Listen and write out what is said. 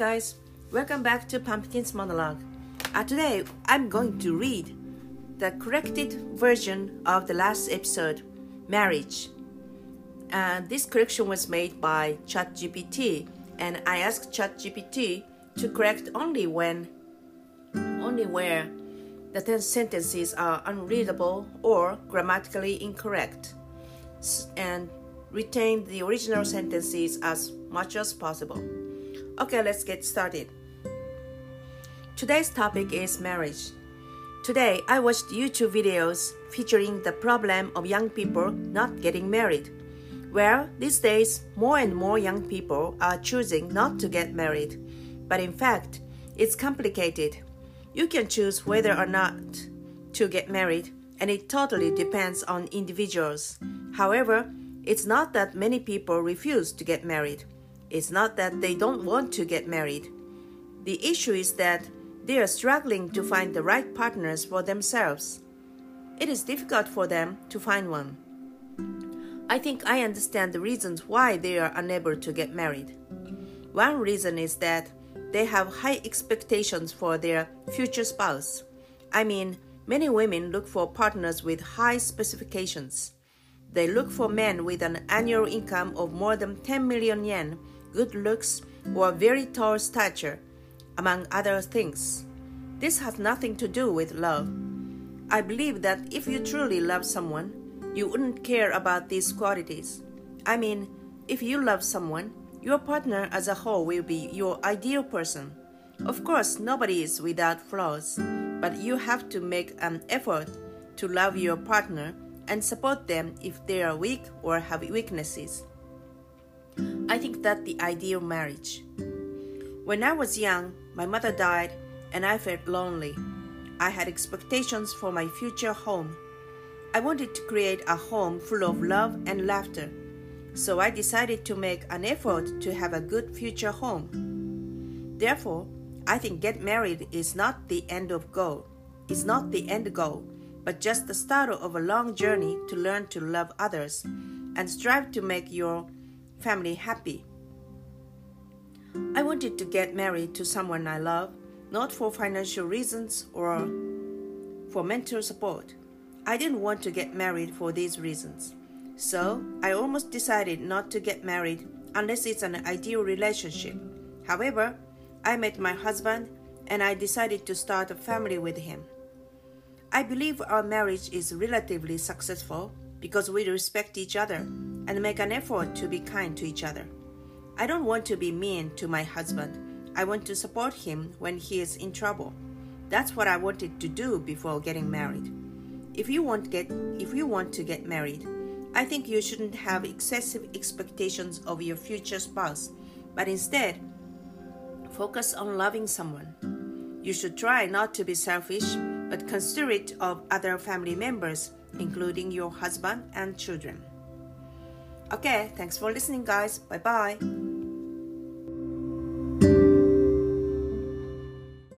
guys, welcome back to Pumpkin's Monologue. Uh, today I'm going to read the corrected version of the last episode, Marriage. And this correction was made by ChatGPT, and I asked ChatGPT to correct only when, only where the ten sentences are unreadable or grammatically incorrect, and retain the original sentences as much as possible. Okay, let's get started. Today's topic is marriage. Today, I watched YouTube videos featuring the problem of young people not getting married. Well, these days, more and more young people are choosing not to get married. But in fact, it's complicated. You can choose whether or not to get married, and it totally depends on individuals. However, it's not that many people refuse to get married. It's not that they don't want to get married. The issue is that they are struggling to find the right partners for themselves. It is difficult for them to find one. I think I understand the reasons why they are unable to get married. One reason is that they have high expectations for their future spouse. I mean, many women look for partners with high specifications. They look for men with an annual income of more than 10 million yen, good looks, or very tall stature, among other things. This has nothing to do with love. I believe that if you truly love someone, you wouldn't care about these qualities. I mean, if you love someone, your partner as a whole will be your ideal person. Of course, nobody is without flaws, but you have to make an effort to love your partner and support them if they are weak or have weaknesses. I think that the ideal marriage. When I was young, my mother died and I felt lonely. I had expectations for my future home. I wanted to create a home full of love and laughter. So I decided to make an effort to have a good future home. Therefore, I think get married is not the end of goal. It's not the end goal, but just the start of a long journey to learn to love others and strive to make your family happy. I wanted to get married to someone I love, not for financial reasons or for mental support. I didn't want to get married for these reasons. So, I almost decided not to get married unless it's an ideal relationship. However, I met my husband and I decided to start a family with him. I believe our marriage is relatively successful because we respect each other and make an effort to be kind to each other. I don't want to be mean to my husband. I want to support him when he is in trouble. That's what I wanted to do before getting married. If you want get if you want to get married, I think you shouldn't have excessive expectations of your future spouse, but instead focus on loving someone. You should try not to be selfish but considerate of other family members, including your husband and children. Okay, thanks for listening, guys. Bye bye.